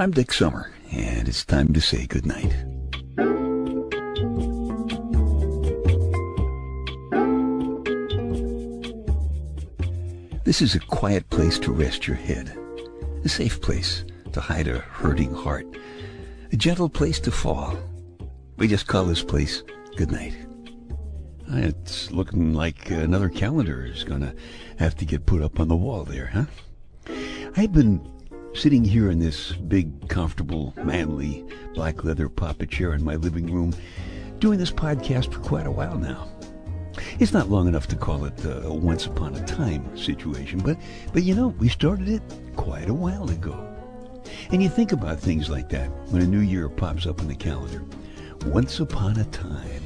I'm Dick Summer, and it's time to say goodnight. This is a quiet place to rest your head, a safe place to hide a hurting heart, a gentle place to fall. We just call this place goodnight. Ah, it's looking like another calendar is going to have to get put up on the wall there, huh? I've been sitting here in this big, comfortable, manly, black leather papa chair in my living room doing this podcast for quite a while now. It's not long enough to call it a once upon a time situation, but, but you know, we started it quite a while ago. And you think about things like that when a new year pops up in the calendar. Once upon a time.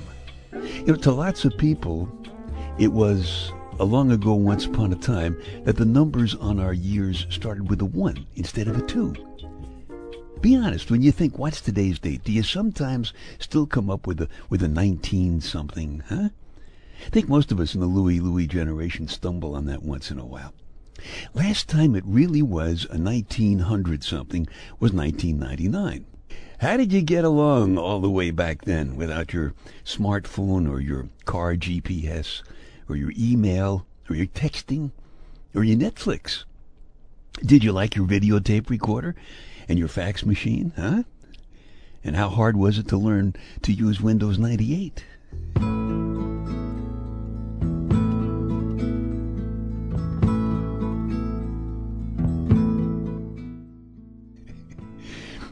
You know, to lots of people, it was a long ago, once upon a time, that the numbers on our years started with a 1 instead of a 2. Be honest, when you think, what's today's date, do you sometimes still come up with a, with a 19 something, huh? I think most of us in the Louie Louie generation stumble on that once in a while. Last time it really was a 1900 something was 1999. How did you get along all the way back then without your smartphone or your car GPS or your email or your texting or your Netflix? Did you like your videotape recorder and your fax machine, huh? And how hard was it to learn to use Windows 98?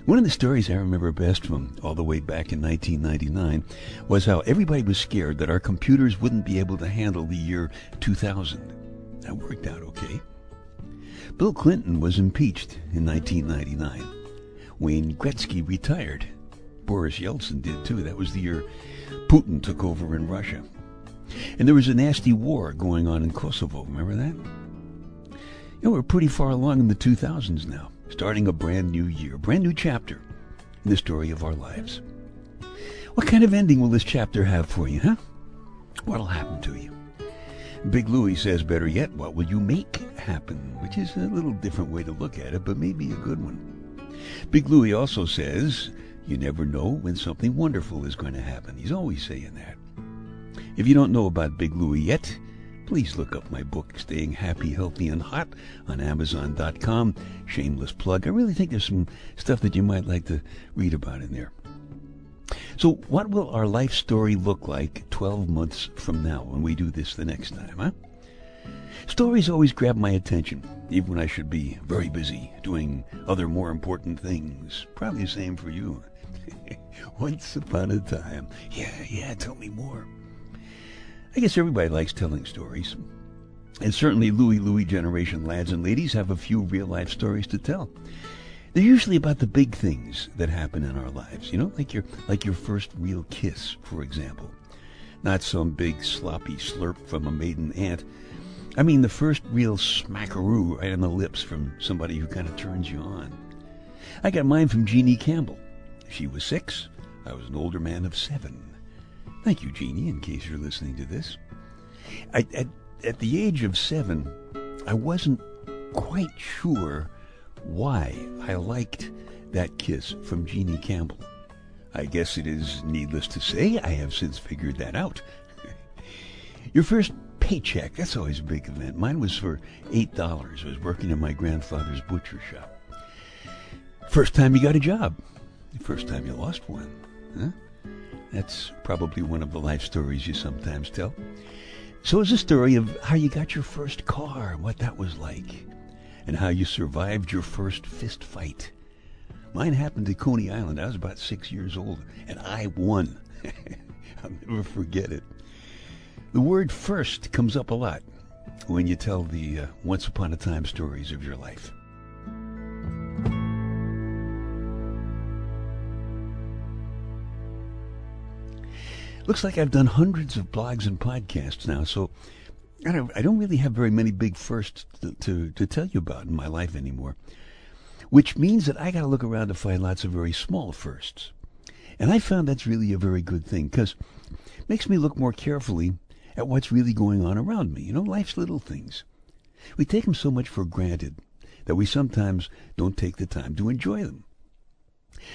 One of the stories I remember best from all the way back in 1999 was how everybody was scared that our computers wouldn't be able to handle the year 2000. That worked out okay. Bill Clinton was impeached in 1999. Wayne Gretzky retired. Boris Yeltsin did too. That was the year Putin took over in Russia. And there was a nasty war going on in Kosovo. Remember that? You know, we're pretty far along in the 2000s now starting a brand new year, brand new chapter in the story of our lives. What kind of ending will this chapter have for you, huh? What'll happen to you? Big Louie says, better yet, what will you make happen? Which is a little different way to look at it, but maybe a good one. Big Louie also says, you never know when something wonderful is going to happen. He's always saying that. If you don't know about Big Louie yet, please look up my book, Staying Happy, Healthy, and Hot, on Amazon.com. Shameless plug. I really think there's some stuff that you might like to read about in there. So, what will our life story look like 12 months from now when we do this the next time, huh? Stories always grab my attention, even when I should be very busy doing other more important things. Probably the same for you. Once upon a time. Yeah, yeah, tell me more. I guess everybody likes telling stories. And certainly Louie Louie generation lads and ladies have a few real life stories to tell. They're usually about the big things that happen in our lives, you know, like your like your first real kiss, for example. Not some big sloppy slurp from a maiden aunt. I mean the first real smackaroo right on the lips from somebody who kind of turns you on. I got mine from Jeannie Campbell. She was six. I was an older man of seven. Thank you, Jeannie, in case you're listening to this. I, at, at the age of seven, I wasn't quite sure why I liked that kiss from Jeannie Campbell. I guess it is needless to say, I have since figured that out. Your first paycheck, that's always a big event. Mine was for $8. I was working in my grandfather's butcher shop. First time you got a job. First time you lost one. Huh? That's probably one of the life stories you sometimes tell. So is the story of how you got your first car, what that was like, and how you survived your first fist fight. Mine happened at Coney Island. I was about six years old, and I won. I'll never forget it. The word first comes up a lot when you tell the uh, once upon a time stories of your life. Looks like I've done hundreds of blogs and podcasts now, so I don't, I don't really have very many big firsts to, to, to tell you about in my life anymore. Which means that I got to look around to find lots of very small firsts. And I found that's really a very good thing because it makes me look more carefully at what's really going on around me. You know, life's little things. We take them so much for granted that we sometimes don't take the time to enjoy them.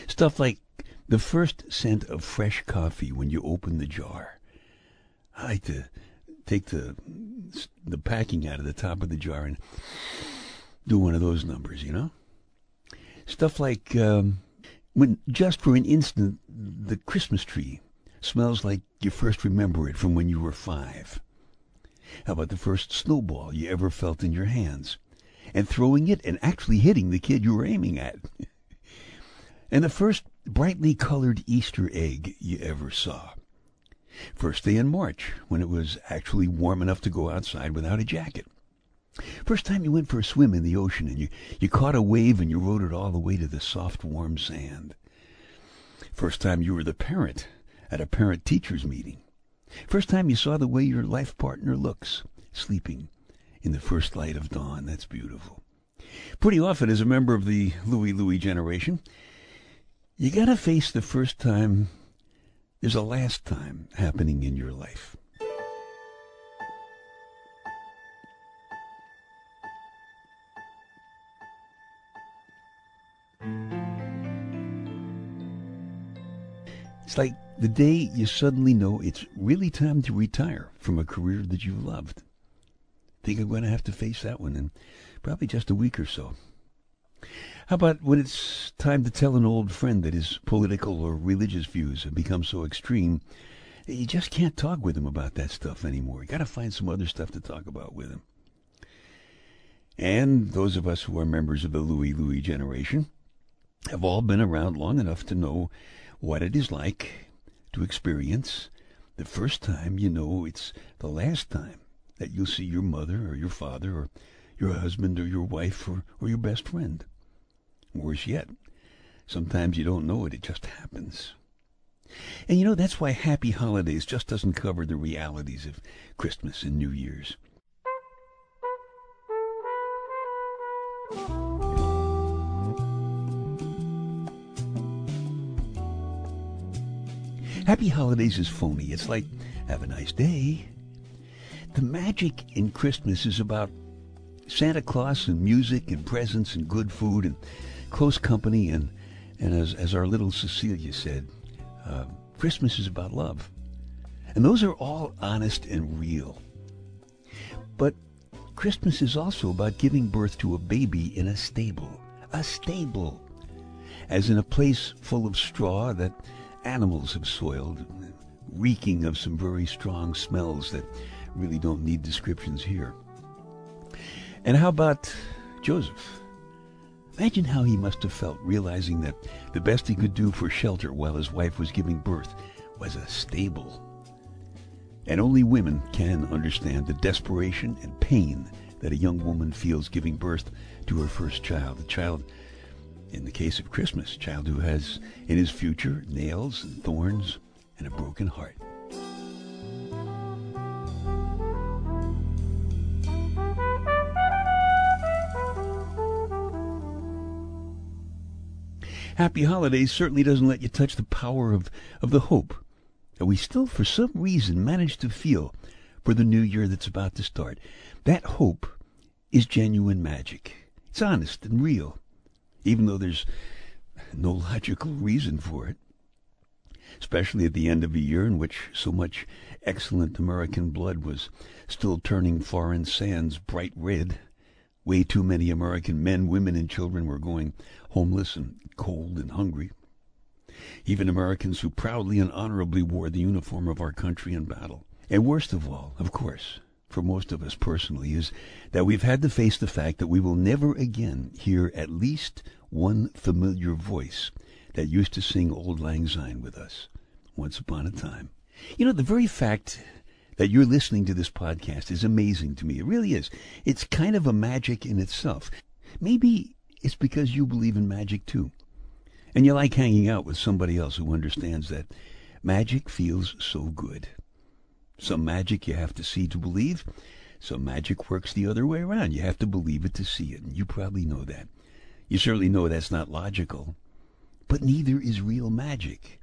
Stuff like the first scent of fresh coffee when you open the jar. I like to take the the packing out of the top of the jar and do one of those numbers, you know? Stuff like um, when just for an instant the Christmas tree smells like you first remember it from when you were five. How about the first snowball you ever felt in your hands? And throwing it and actually hitting the kid you were aiming at. and the first brightly colored Easter egg you ever saw. First day in March, when it was actually warm enough to go outside without a jacket. First time you went for a swim in the ocean and you, you caught a wave and you rode it all the way to the soft, warm sand. First time you were the parent at a parent teachers meeting. First time you saw the way your life partner looks, sleeping in the first light of dawn. That's beautiful. Pretty often, as a member of the Louie Louie generation, you gotta face the first time there's a last time happening in your life. It's like the day you suddenly know it's really time to retire from a career that you've loved. Think I'm going to have to face that one in probably just a week or so. How about when it's time to tell an old friend that his political or religious views have become so extreme you just can't talk with him about that stuff anymore. You got to find some other stuff to talk about with him. And those of us who are members of the Louie Louie generation have all been around long enough to know what it is like to experience the first time you know it's the last time that you'll see your mother or your father or your husband or your wife or, or your best friend. Worse yet, sometimes you don't know it, it just happens. And you know, that's why Happy Holidays just doesn't cover the realities of Christmas and New Year's. Happy Holidays is phony. It's like, have a nice day. The magic in Christmas is about Santa Claus and music and presents and good food and close company and, and as, as our little Cecilia said, uh, Christmas is about love. And those are all honest and real. But Christmas is also about giving birth to a baby in a stable. A stable. As in a place full of straw that animals have soiled, reeking of some very strong smells that really don't need descriptions here. And how about Joseph? Imagine how he must have felt realizing that the best he could do for shelter while his wife was giving birth was a stable. And only women can understand the desperation and pain that a young woman feels giving birth to her first child, a child in the case of Christmas, child who has in his future nails and thorns and a broken heart. Happy Holidays certainly doesn't let you touch the power of, of the hope that we still, for some reason, manage to feel for the new year that's about to start. That hope is genuine magic. It's honest and real even though there's no logical reason for it. Especially at the end of a year in which so much excellent American blood was still turning foreign sands bright red. Way too many American men, women, and children were going homeless and cold and hungry. Even Americans who proudly and honorably wore the uniform of our country in battle. And worst of all, of course, for most of us personally, is that we've had to face the fact that we will never again hear at least one familiar voice that used to sing Auld Lang Syne with us once upon a time. You know, the very fact that you're listening to this podcast is amazing to me. It really is. It's kind of a magic in itself. Maybe it's because you believe in magic too. And you like hanging out with somebody else who understands that magic feels so good. Some magic you have to see to believe. Some magic works the other way around. You have to believe it to see it. And you probably know that. You certainly know that's not logical. But neither is real magic.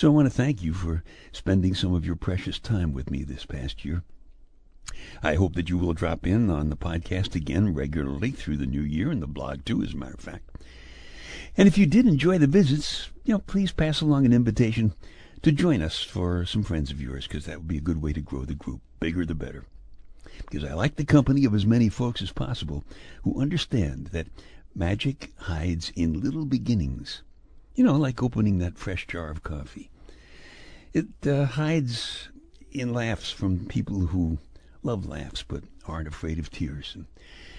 So I want to thank you for spending some of your precious time with me this past year. I hope that you will drop in on the podcast again regularly through the new year and the blog too, as a matter of fact. And if you did enjoy the visits, you know, please pass along an invitation to join us for some friends of yours, because that would be a good way to grow the group. Bigger the better. Because I like the company of as many folks as possible who understand that magic hides in little beginnings. You know, like opening that fresh jar of coffee. It uh, hides in laughs from people who love laughs but aren't afraid of tears. And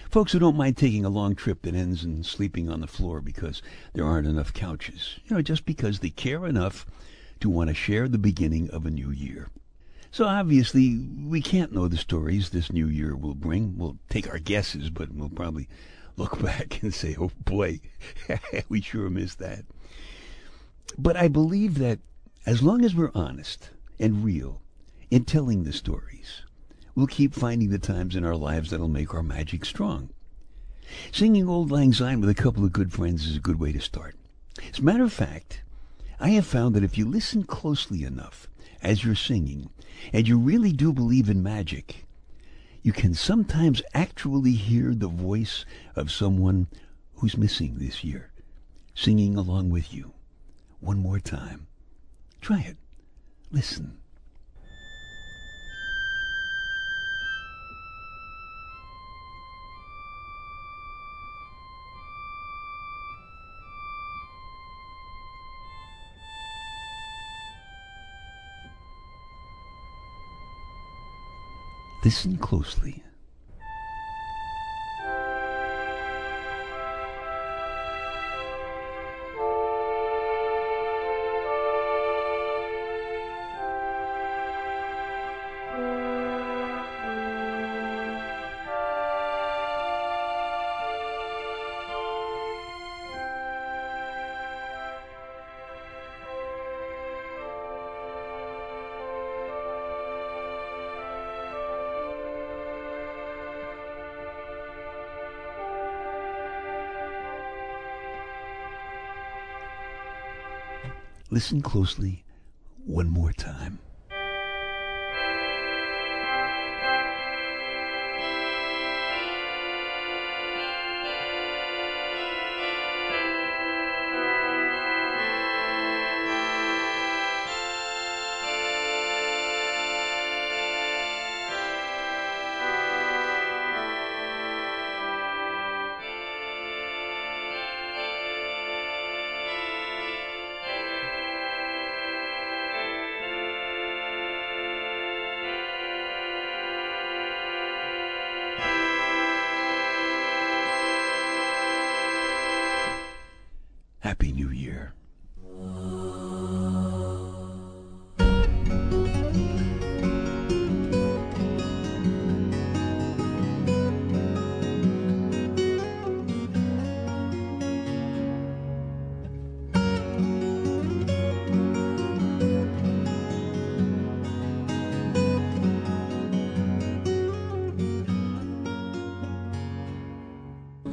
folks who don't mind taking a long trip that ends in sleeping on the floor because there aren't enough couches. You know, just because they care enough to want to share the beginning of a new year. So obviously, we can't know the stories this new year will bring. We'll take our guesses, but we'll probably look back and say, oh boy, we sure missed that. But I believe that as long as we're honest and real in telling the stories, we'll keep finding the times in our lives that'll make our magic strong. Singing Auld Lang Syne with a couple of good friends is a good way to start. As a matter of fact, I have found that if you listen closely enough as you're singing, and you really do believe in magic, you can sometimes actually hear the voice of someone who's missing this year, singing along with you. One more time. Try it. Listen. Listen closely. Listen closely one more time.